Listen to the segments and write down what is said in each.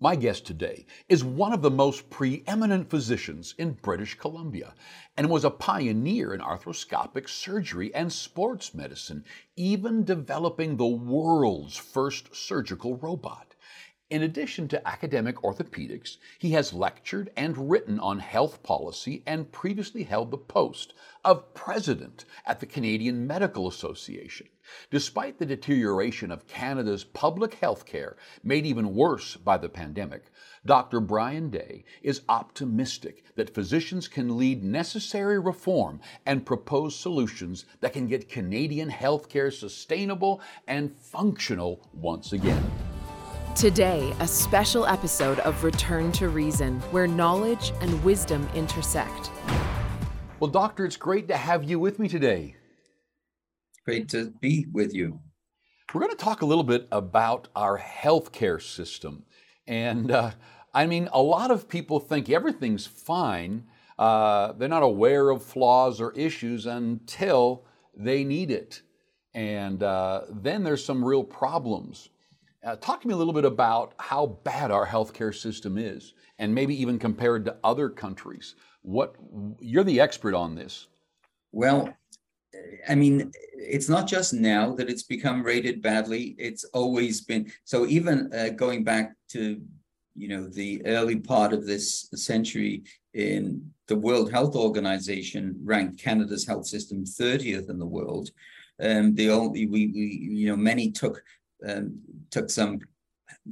My guest today is one of the most preeminent physicians in British Columbia and was a pioneer in arthroscopic surgery and sports medicine, even developing the world's first surgical robot. In addition to academic orthopedics, he has lectured and written on health policy and previously held the post of president at the Canadian Medical Association. Despite the deterioration of Canada's public health care, made even worse by the pandemic, Dr. Brian Day is optimistic that physicians can lead necessary reform and propose solutions that can get Canadian healthcare sustainable and functional once again. Today, a special episode of Return to Reason, where knowledge and wisdom intersect. Well, Doctor, it's great to have you with me today. Great to be with you. We're going to talk a little bit about our healthcare system. And uh, I mean, a lot of people think everything's fine. Uh, they're not aware of flaws or issues until they need it. And uh, then there's some real problems. Uh, talk to me a little bit about how bad our healthcare system is, and maybe even compared to other countries. What you're the expert on this. Well, I mean, it's not just now that it's become rated badly. It's always been so. Even uh, going back to you know the early part of this century, in the World Health Organization ranked Canada's health system 30th in the world. Um, the only we, we you know many took um, took some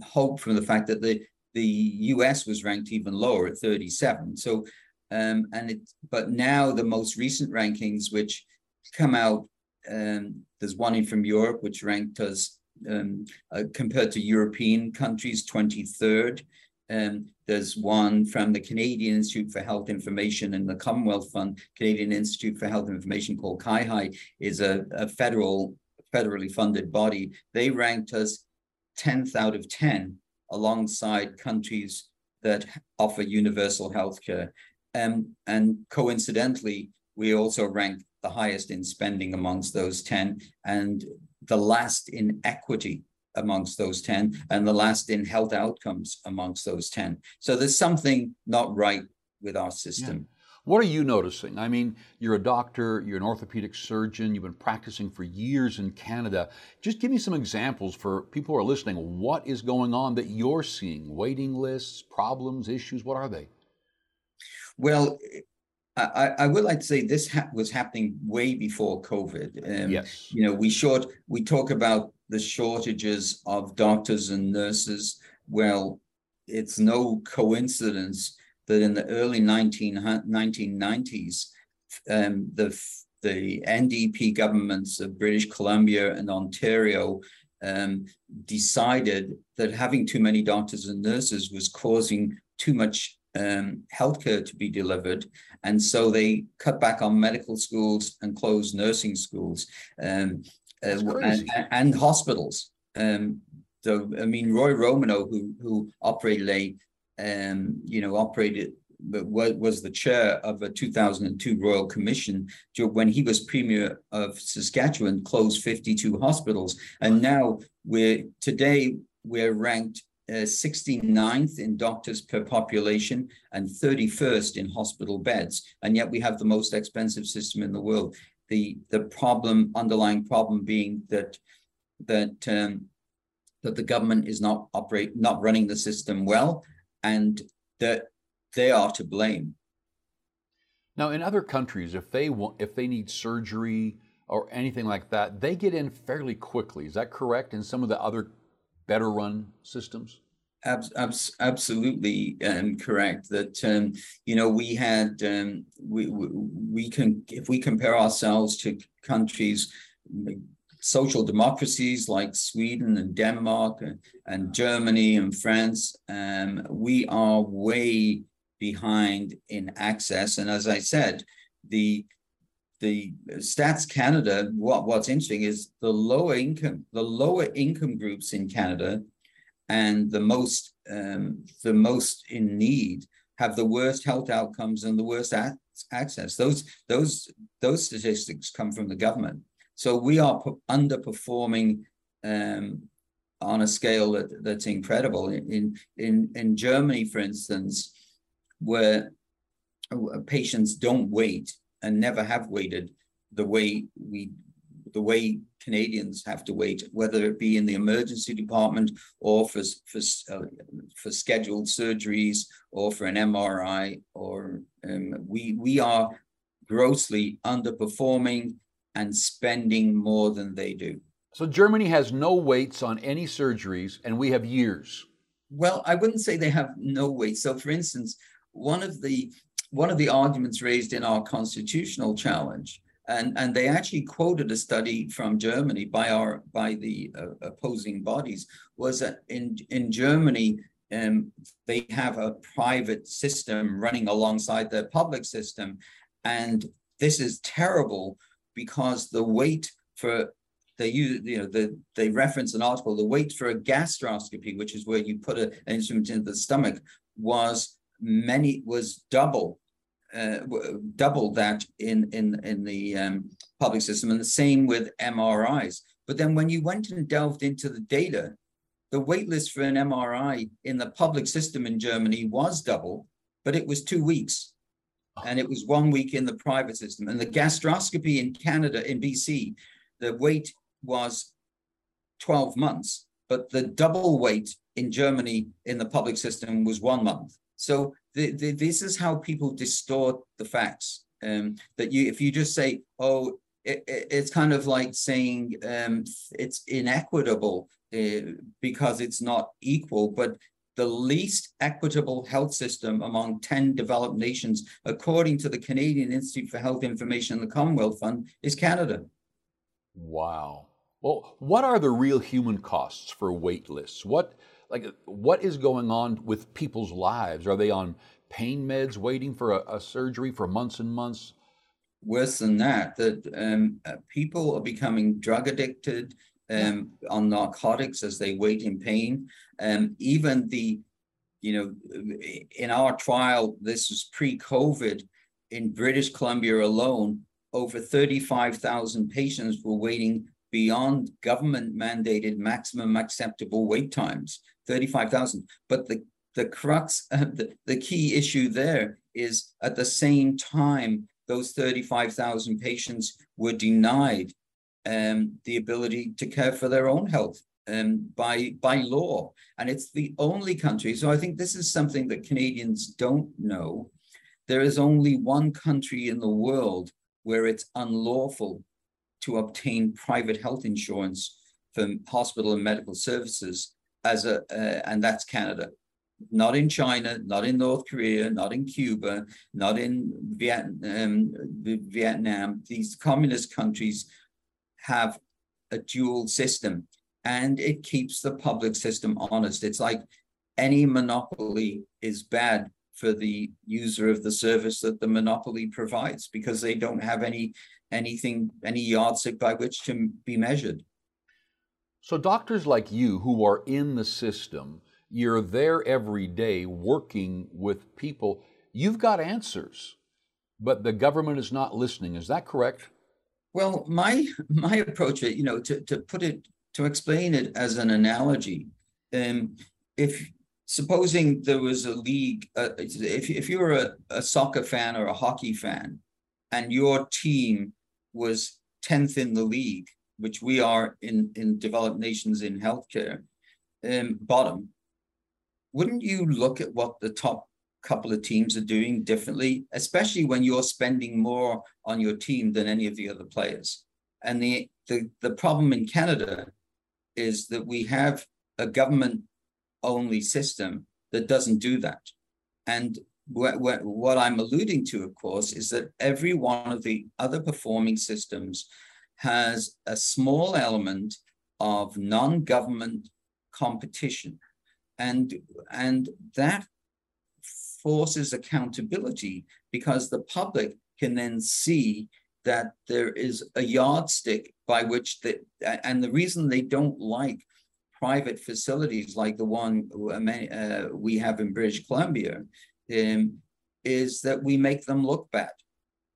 hope from the fact that the the U.S. was ranked even lower at 37. So, um, and it, but now the most recent rankings, which come out, um, there's one in from Europe, which ranked us um, uh, compared to European countries 23rd. Um, there's one from the Canadian Institute for Health Information and the Commonwealth Fund, Canadian Institute for Health Information called CIHI, is a, a federal federally funded body, they ranked us 10th out of 10 alongside countries that offer universal health care. Um, and coincidentally, we also ranked the highest in spending amongst those 10 and the last in equity amongst those 10 and the last in health outcomes amongst those 10. So there's something not right with our system. Yeah. What are you noticing? I mean, you're a doctor, you're an orthopedic surgeon, you've been practicing for years in Canada. Just give me some examples for people who are listening. What is going on that you're seeing? Waiting lists, problems, issues, what are they? Well, I, I would like to say this ha- was happening way before COVID. Um, yes. You know, we short we talk about the shortages of doctors and nurses. Well, it's no coincidence that in the early 19, 1990s, um, the, the NDP governments of British Columbia and Ontario um, decided that having too many doctors and nurses was causing too much um, healthcare to be delivered. And so they cut back on medical schools and closed nursing schools um, uh, and, and, hospitals. Um, so, I mean, Roy Romanow, who, who operated a um, you know, operated but was, was the chair of a 2002 Royal Commission when he was Premier of Saskatchewan, closed 52 hospitals. And now we're today we're ranked uh, 69th in doctors per population and 31st in hospital beds. And yet we have the most expensive system in the world. The the problem, underlying problem being that that um, that the government is not operate not running the system well and that they are to blame. Now, in other countries, if they want, if they need surgery or anything like that, they get in fairly quickly. Is that correct? In some of the other better run systems. Abs- absolutely um, correct. That um, you know we had um, we, we we can if we compare ourselves to countries social democracies like Sweden and Denmark and, and Germany and France, um, we are way behind in access. And as I said, the the Stats Canada, what, what's interesting is the lower income, the lower income groups in Canada and the most um, the most in need have the worst health outcomes and the worst access. Those those those statistics come from the government. So we are underperforming um, on a scale that, that's incredible. In, in, in Germany, for instance, where patients don't wait and never have waited the way we the way Canadians have to wait, whether it be in the emergency department or for for uh, for scheduled surgeries or for an MRI, or um, we we are grossly underperforming and spending more than they do. So Germany has no waits on any surgeries, and we have years. Well, I wouldn't say they have no waits. So, for instance, one of the one of the arguments raised in our constitutional challenge, and and they actually quoted a study from Germany by our by the uh, opposing bodies, was that in in Germany um, they have a private system running alongside their public system, and this is terrible because the wait for they use, you know, the, they reference an article, the wait for a gastroscopy, which is where you put a, an instrument into the stomach, was many, was double, uh, double that in, in, in the um, public system, and the same with MRIs. But then when you went and delved into the data, the wait list for an MRI in the public system in Germany was double, but it was two weeks. And it was one week in the private system. And the gastroscopy in Canada, in BC, the wait was 12 months, but the double wait in Germany in the public system was one month. So the, the, this is how people distort the facts. Um, that you, if you just say, oh, it, it, it's kind of like saying um, it's inequitable uh, because it's not equal, but the least equitable health system among 10 developed nations, according to the Canadian Institute for Health Information and the Commonwealth Fund, is Canada. Wow. Well, what are the real human costs for wait lists? What like what is going on with people's lives? Are they on pain meds waiting for a, a surgery for months and months? Worse than that, that um, uh, people are becoming drug addicted um, on narcotics as they wait in pain. Um, even the, you know, in our trial, this was pre-COVID, in British Columbia alone, over 35,000 patients were waiting beyond government mandated maximum acceptable wait times, 35,000. But the, the crux, uh, the, the key issue there is at the same time, those 35,000 patients were denied um, the ability to care for their own health um, by, by law. And it's the only country. So I think this is something that Canadians don't know. There is only one country in the world where it's unlawful to obtain private health insurance for hospital and medical services as a uh, and that's Canada not in China not in North Korea not in Cuba not in Vietnam Vietnam these communist countries have a dual system and it keeps the public system honest it's like any monopoly is bad for the user of the service that the monopoly provides because they don't have any anything, any yardstick by which to be measured. So, doctors like you who are in the system, you're there every day working with people, you've got answers, but the government is not listening. Is that correct? Well, my my approach, you know, to, to put it to explain it as an analogy, um, if supposing there was a league, uh, if if you're a, a soccer fan or a hockey fan, and your team was 10th in the league, which we are in, in developed nations in healthcare, um, bottom, wouldn't you look at what the top couple of teams are doing differently, especially when you're spending more on your team than any of the other players? And the, the, the problem in Canada is that we have a government only system that doesn't do that. And what, what, what I'm alluding to, of course, is that every one of the other performing systems has a small element of non-government competition. And, and that forces accountability because the public can then see that there is a yardstick by which the and the reason they don't like private facilities like the one uh, we have in British Columbia um, is that we make them look bad.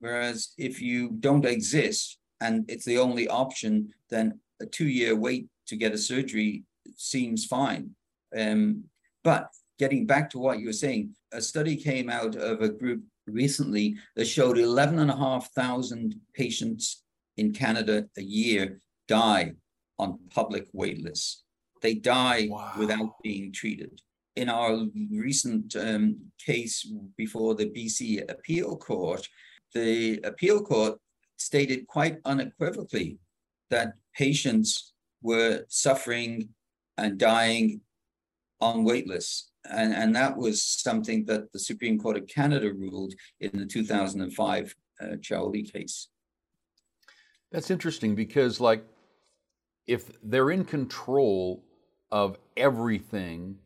Whereas if you don't exist and it's the only option, then a two-year wait to get a surgery seems fine. Um, but getting back to what you were saying, a study came out of a group recently that showed 11,500 patients in Canada a year die on public wait lists. They die wow. without being treated. In our recent um, case before the BC Appeal Court, the Appeal Court stated quite unequivocally that patients were suffering and dying on wait lists. And, and that was something that the Supreme Court of Canada ruled in the 2005 uh, Chaoulli case. That's interesting because, like, if they're in control of everything,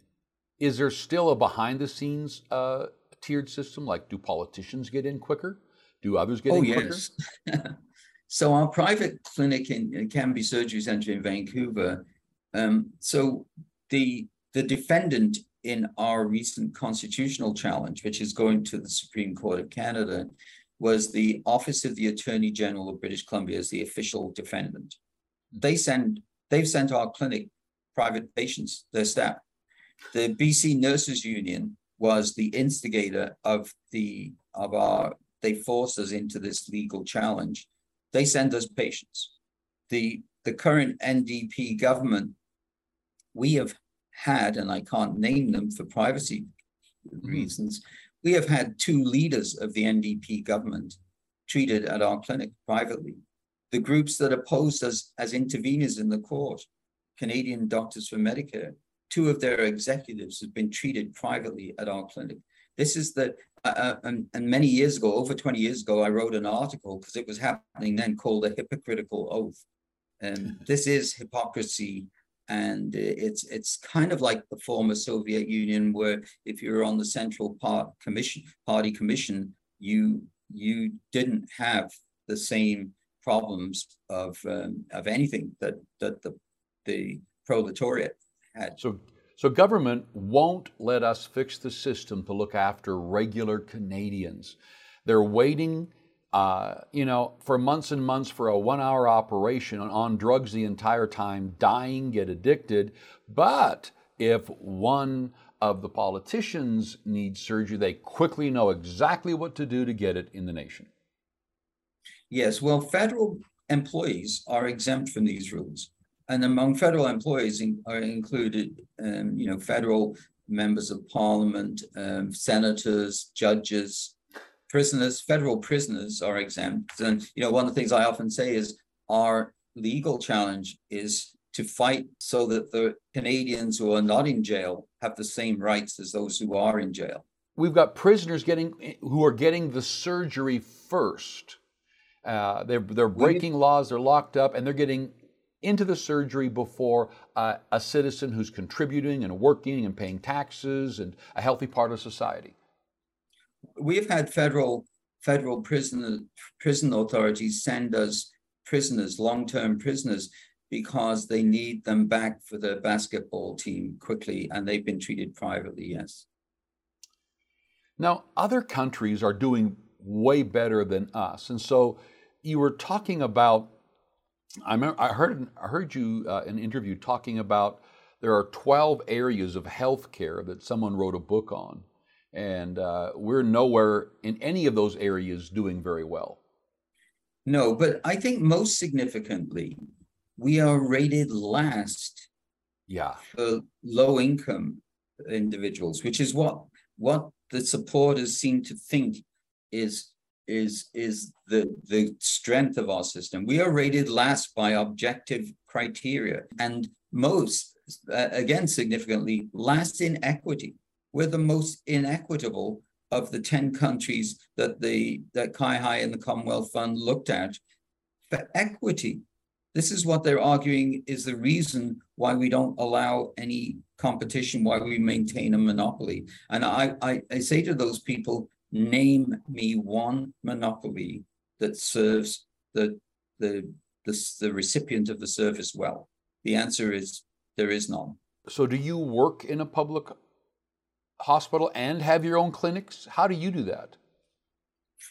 is there still a behind the scenes uh, tiered system? Like, do politicians get in quicker? Do others get oh, in yes. quicker? so, our private clinic in, in Cambie Surgery Center in Vancouver, um, so the the defendant in our recent constitutional challenge, which is going to the Supreme Court of Canada, was the Office of the Attorney General of British Columbia as the official defendant. They send they've sent our clinic private patients, their staff. The BC Nurses Union was the instigator of the of our they forced us into this legal challenge. They send us patients. The the current NDP government, we have had, and I can't name them for privacy mm-hmm. reasons, we have had two leaders of the NDP government treated at our clinic privately. The groups that opposed us as interveners in the court, Canadian Doctors for Medicare, two of their executives have been treated privately at our clinic. This is the, uh, uh and, and many years ago, over 20 years ago, I wrote an article because it was happening then called a hypocritical oath. And this is hypocrisy and it's it's kind of like the former Soviet Union, where if you were on the Central Part Commission Party Commission, you you didn't have the same problems of um, of anything that that the the proletariat had. So so government won't let us fix the system to look after regular Canadians. They're waiting uh, you know, for months and months for a one hour operation on drugs the entire time, dying, get addicted. But if one of the politicians needs surgery, they quickly know exactly what to do to get it in the nation. Yes, well, federal employees are exempt from these rules. And among federal employees in, are included, um, you know, federal members of parliament, um, senators, judges, prisoners, federal prisoners are exempt. And, you know, one of the things I often say is our legal challenge is to fight so that the Canadians who are not in jail have the same rights as those who are in jail. We've got prisoners getting who are getting the surgery first. Uh, they're they're breaking we, laws. They're locked up, and they're getting into the surgery before uh, a citizen who's contributing and working and paying taxes and a healthy part of society we've had federal federal prison prison authorities send us prisoners, long-term prisoners, because they need them back for the basketball team quickly, and they've been treated privately. Yes. Now, other countries are doing way better than us, and so you were talking about. I, remember, I heard I heard you uh, in an interview talking about there are 12 areas of healthcare that someone wrote a book on. And uh, we're nowhere in any of those areas doing very well. No, but I think most significantly, we are rated last yeah. for low income individuals, which is what what the supporters seem to think is is is the the strength of our system. We are rated last by objective criteria, and most uh, again significantly last in equity we're the most inequitable of the 10 countries that the that CIHI and the Commonwealth Fund looked at for equity. This is what they're arguing is the reason why we don't allow any competition, why we maintain a monopoly. And I, I, I say to those people, name me one monopoly that serves the, the, the, the recipient of the service well. The answer is there is none. So, do you work in a public hospital and have your own clinics? How do you do that?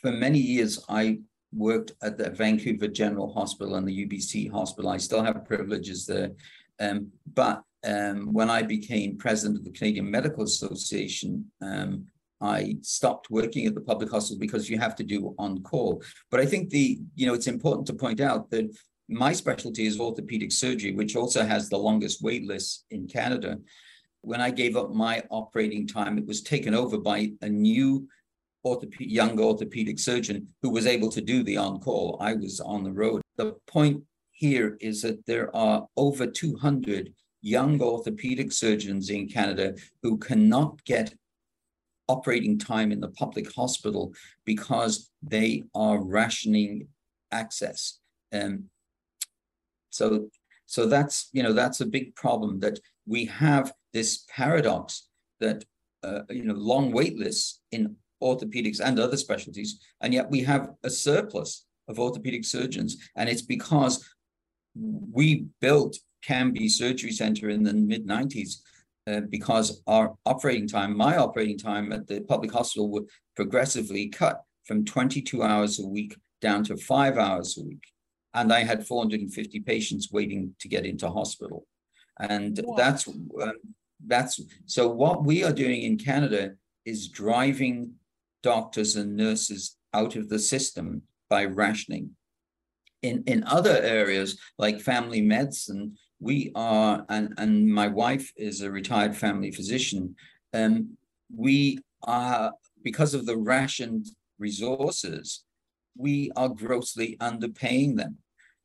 For many years, I worked at the Vancouver General Hospital and the UBC Hospital. I still have privileges there. Um, but um, when I became president of the Canadian Medical Association, um, I stopped working at the public hospital because you have to do on call. But I think the, you know, it's important to point out that my specialty is orthopedic surgery, which also has the longest wait list in Canada. When I gave up my operating time, it was taken over by a new young orthopedic surgeon who was able to do the on call. I was on the road. The point here is that there are over 200 young orthopedic surgeons in Canada who cannot get operating time in the public hospital because they are rationing access. Um, so, so that's you know that's a big problem that we have this paradox that uh, you know long wait lists in orthopedics and other specialties, and yet we have a surplus of orthopedic surgeons, and it's because we built Cambie Surgery Center in the mid 90s uh, because our operating time, my operating time at the public hospital would progressively cut from 22 hours a week down to five hours a week. And I had 450 patients waiting to get into hospital. And wow. that's, um, that's, so what we are doing in Canada is driving doctors and nurses out of the system by rationing. In, in other areas like family medicine, we are, and, and my wife is a retired family physician, um, we are, because of the rationed resources, we are grossly underpaying them.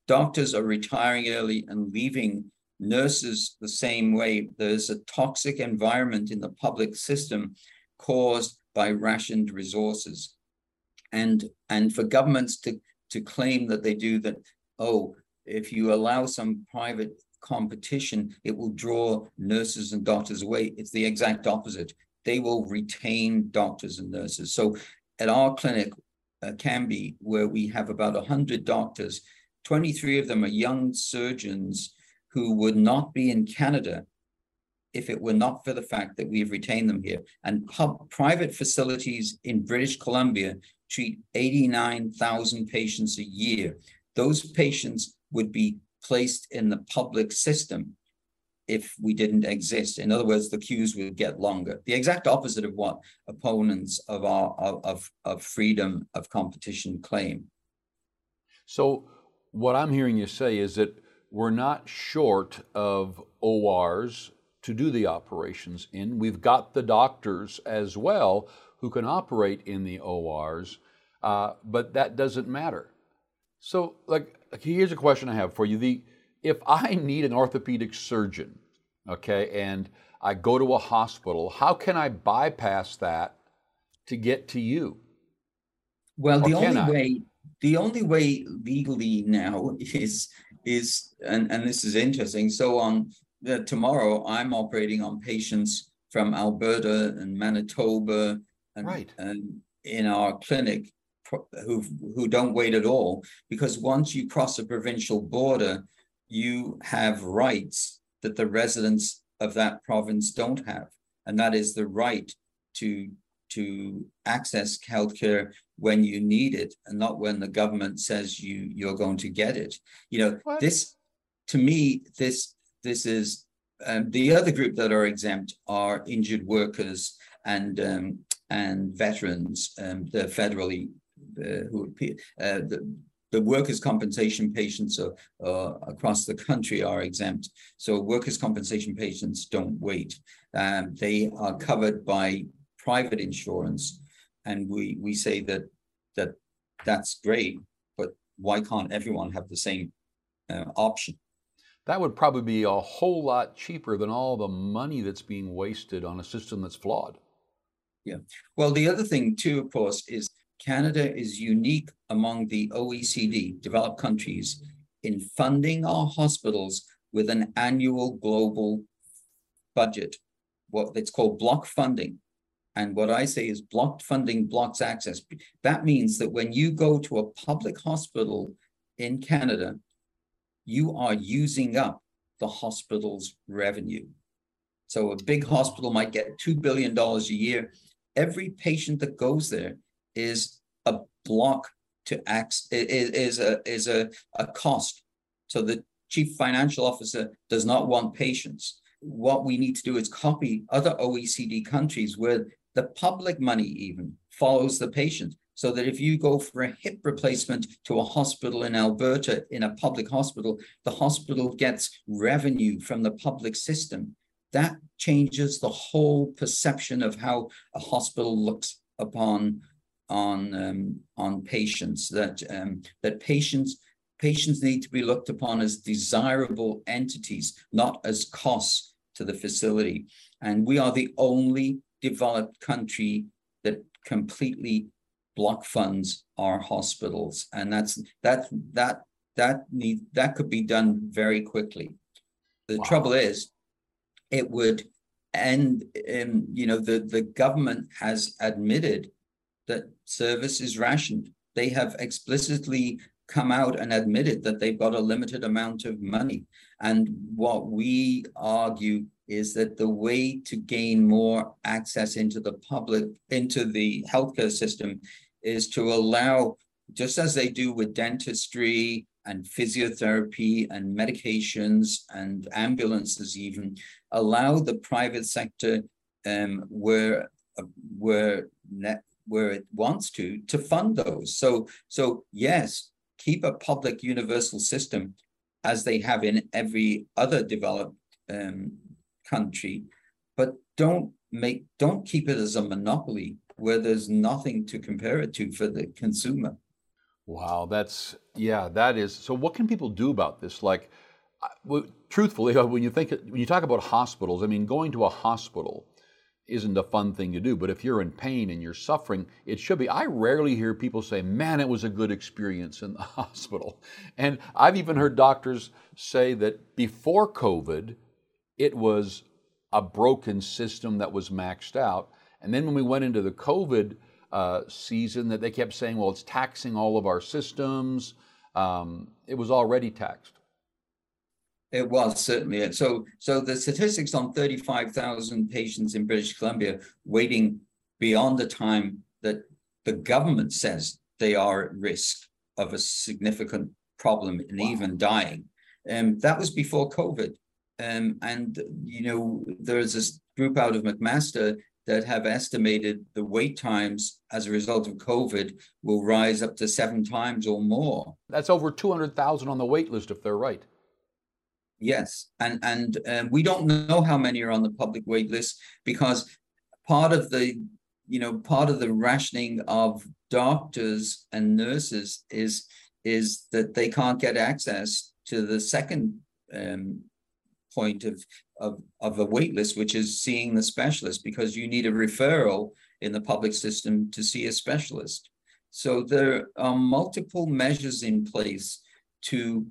Doctors are retiring early and leaving nurses the same way. There's a toxic environment in the public system caused by rationed resources. And, and for governments to, to claim that they do that, oh, if you allow some private competition, it will draw nurses and doctors away. It's the exact opposite. They will retain doctors and nurses. So at our clinic, uh, Cambie, where we have about 100 doctors, 23 of them are young surgeons who would not be in Canada if it were not for the fact that we've retained them here. And pub, private facilities in British Columbia treat 89,000 patients a year. Those patients would be placed in the public system if we didn't exist. In other words, the queues would get longer. The exact opposite of what opponents of our of, of freedom of competition claim. So what I'm hearing you say is that we're not short of ORs to do the operations in. We've got the doctors as well who can operate in the ORs, uh, but that doesn't matter. So, like, here's a question I have for you: the if I need an orthopedic surgeon, okay, and I go to a hospital, how can I bypass that to get to you? Well, or the only I? way the only way legally now is is and and this is interesting. So on uh, tomorrow, I'm operating on patients from Alberta and Manitoba and, right. and in our clinic who who don't wait at all because once you cross a provincial border you have rights that the residents of that province don't have and that is the right to to access healthcare when you need it and not when the government says you you're going to get it you know what? this to me this this is um, the other group that are exempt are injured workers and um, and veterans um, the federally uh, who uh, the, the workers' compensation patients are, uh, across the country are exempt. So workers' compensation patients don't wait. Um, they are covered by private insurance, and we we say that that that's great, but why can't everyone have the same uh, option? That would probably be a whole lot cheaper than all the money that's being wasted on a system that's flawed. Yeah. Well, the other thing too, of course, is Canada is unique among the OECD developed countries in funding our hospitals with an annual global budget, what it's called block funding. And what I say is blocked funding blocks access. That means that when you go to a public hospital in Canada, you are using up the hospital's revenue. So a big hospital might get $2 billion a year. Every patient that goes there is a block to access, is, is a is a, a cost. So the chief financial officer does not want patients. what we need to do is copy other OECD countries where the public money even follows the patient. So that if you go for a hip replacement to a hospital in Alberta, in a public hospital, the hospital gets revenue from the public system. That changes the whole perception of how a hospital looks upon on um, on patients. That um, that patients patients need to be looked upon as desirable entities, not as costs to the facility. And we are the only developed country that completely block funds our hospitals. And that's that that that need that could be done very quickly. The wow. trouble is it would end um, you know the the government has admitted that service is rationed. They have explicitly come out and admitted that they've got a limited amount of money. And what we argue is that the way to gain more access into the public, into the healthcare system, is to allow, just as they do with dentistry and physiotherapy and medications and ambulances, even allow the private sector um, where where net, where it wants to to fund those. So so yes, keep a public universal system as they have in every other developed um, country, but don't make don't keep it as a monopoly where there's nothing to compare it to for the consumer. Wow, that's yeah, that is. So, what can people do about this? Like, truthfully, uh, when you think when you talk about hospitals, I mean, going to a hospital isn't a fun thing to do. But if you're in pain and you're suffering, it should be. I rarely hear people say, man, it was a good experience in the hospital. And I've even heard doctors say that before COVID, it was a broken system that was maxed out. And then when we went into the COVID uh, season, that they kept saying, well, it's taxing all of our systems. Um, it was already taxed. It was certainly. So, so the statistics on 35,000 patients in British Columbia waiting beyond the time that the government says they are at risk of a significant problem and wow. even dying. Um, that was before COVID. Um, and, you know, there's this group out of McMaster that have estimated the wait times as a result of COVID will rise up to seven times or more. That's over 200,000 on the wait list if they're right. Yes, and and um, we don't know how many are on the public wait list because part of the you know part of the rationing of doctors and nurses is is that they can't get access to the second um, point of of of a wait list, which is seeing the specialist, because you need a referral in the public system to see a specialist. So there are multiple measures in place to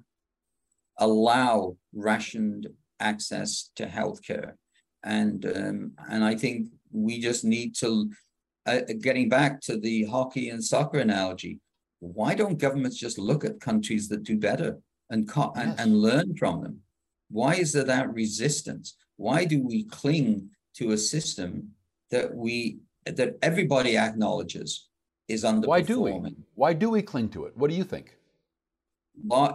allow rationed access to healthcare. And, um, and I think we just need to, uh, getting back to the hockey and soccer analogy, why don't governments just look at countries that do better and, co- yes. and, and learn from them? Why is there that resistance? Why do we cling to a system that we that everybody acknowledges is underperforming? Why do we? Why do we cling to it? What do you think?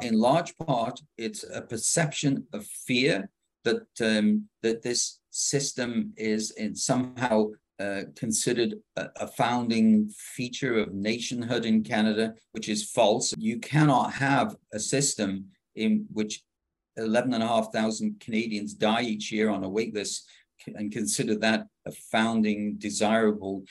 in large part, it's a perception of fear that um, that this system is in somehow uh, considered a, a, founding feature of nationhood in Canada, which is false. You cannot have a system in which 11,500 Canadians die each year on a wait list and consider that a founding desirable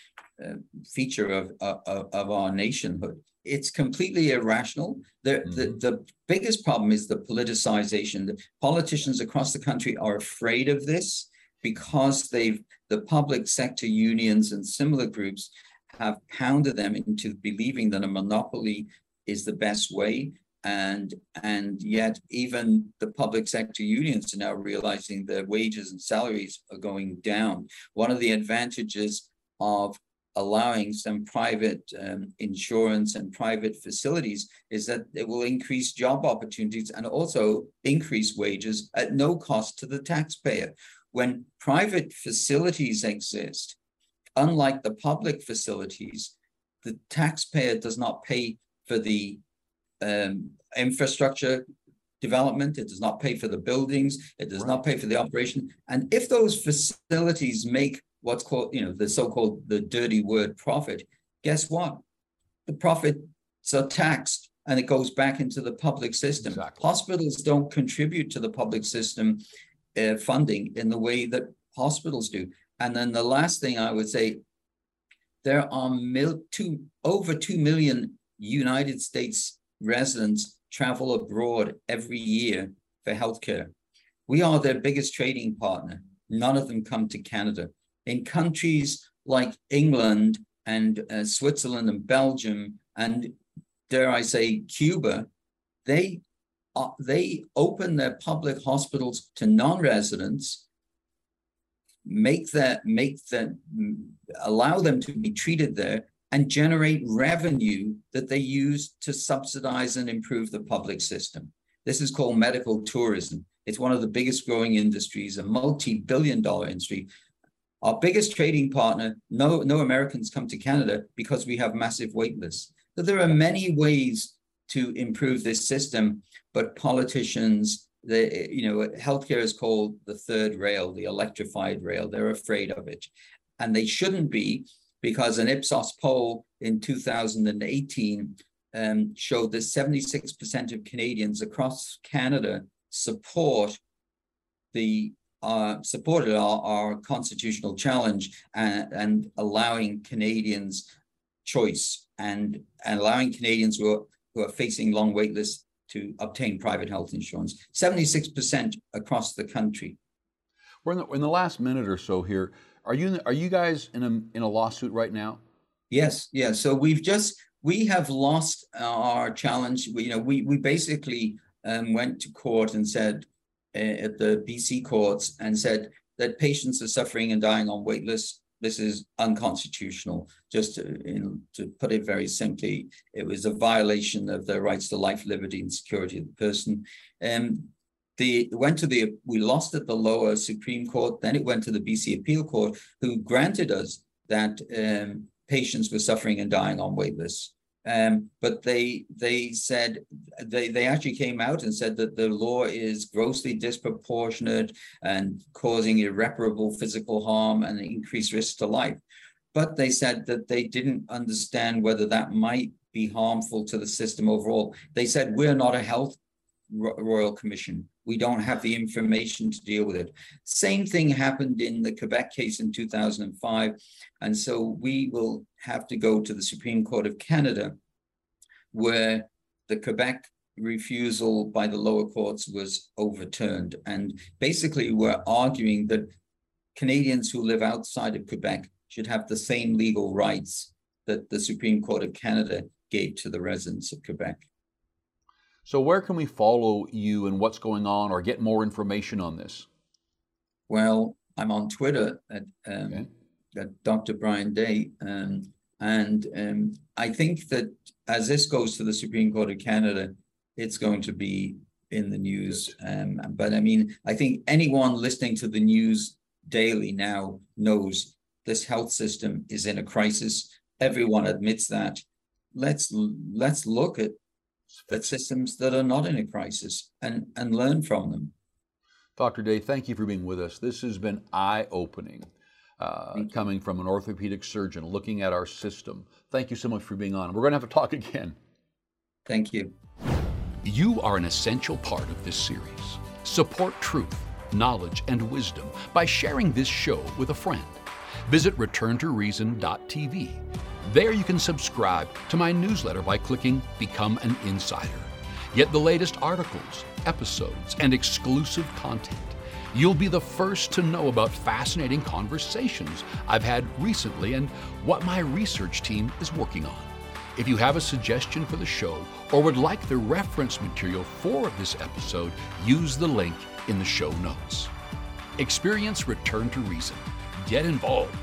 uh, feature of, of, of our nationhood it's completely irrational. The, mm-hmm. the, the biggest problem is the politicization. The politicians across the country are afraid of this because they've the public sector unions and similar groups have pounded them into believing that a monopoly is the best way. And and yet even the public sector unions are now realizing their wages and salaries are going down. One of the advantages of allowing some private um, insurance and private facilities is that it will increase job opportunities and also increase wages at no cost to the taxpayer. When private facilities exist, unlike the public facilities, the taxpayer does not pay for the um, infrastructure development, it does not pay for the buildings, it does right. not pay for the operation. And if those facilities make what's called, you know, the so-called the dirty word profit, guess what? The profits are taxed and it goes back into the public system. Exactly. Hospitals don't contribute to the public system uh, funding in the way that hospitals do. And then the last thing I would say, there are mil- two, over 2 million United States residents travel abroad every year for healthcare. We are their biggest trading partner. None of them come to Canada. In countries like England and uh, Switzerland and Belgium and dare I say Cuba, they uh, they open their public hospitals to non-residents, make that make them allow them to be treated there and generate revenue that they use to subsidize and improve the public system. This is called medical tourism. It's one of the biggest growing industries, a multi-billion dollar industry. Our biggest trading partner, no, no Americans come to Canada because we have massive wait lists. So there are many ways to improve this system, but politicians, the you know, healthcare is called the third rail, the electrified rail. They're afraid of it. And they shouldn't be because an Ipsos poll in 2018 um, showed that 76% of Canadians across Canada support the uh, supported our, our, constitutional challenge and, and, allowing Canadians choice and, and allowing Canadians who are, who are facing long wait lists to obtain private health insurance. 76% across the country. We're in the, in the last minute or so here. Are you are you guys in a in a lawsuit right now? Yes, yes. So we've just we have lost our challenge. We, you know, we we basically um, went to court and said uh, at the BC courts and said that patients are suffering and dying on wait lists. This is unconstitutional. Just to, in, to put it very simply, it was a violation of the rights to life, liberty, and security of the person. Um, the went to the we lost at the lower Supreme Court. Then it went to the BC Appeal Court, who granted us that um, patients were suffering and dying on wait lists. Um, but they they said they they actually came out and said that the law is grossly disproportionate and causing irreparable physical harm and increased risk to life. But they said that they didn't understand whether that might be harmful to the system overall. They said we're not a health royal commission. We don't have the information to deal with it. Same thing happened in the Quebec case in 2005. And so we will have to go to the Supreme Court of Canada, where the Quebec refusal by the lower courts was overturned. And basically, we're arguing that Canadians who live outside of Quebec should have the same legal rights that the Supreme Court of Canada gave to the residents of Quebec. So, where can we follow you and what's going on or get more information on this? Well, I'm on Twitter at, um, okay. at Dr. Brian Day. Um, and um, I think that as this goes to the Supreme Court of Canada, it's going to be in the news. Um, but I mean, I think anyone listening to the news daily now knows this health system is in a crisis. Everyone admits that. Let's let's look at but systems that are not in a crisis and, and learn from them. Dr. Day, thank you for being with us. This has been eye opening. Uh, coming from an orthopedic surgeon looking at our system. Thank you so much for being on. We're going to have to talk again. Thank you. You are an essential part of this series. Support truth, knowledge, and wisdom by sharing this show with a friend. Visit returntoreason.tv there you can subscribe to my newsletter by clicking Become an Insider. Get the latest articles, episodes, and exclusive content. You'll be the first to know about fascinating conversations I've had recently and what my research team is working on. If you have a suggestion for the show or would like the reference material for this episode, use the link in the show notes. Experience Return to Reason. Get involved.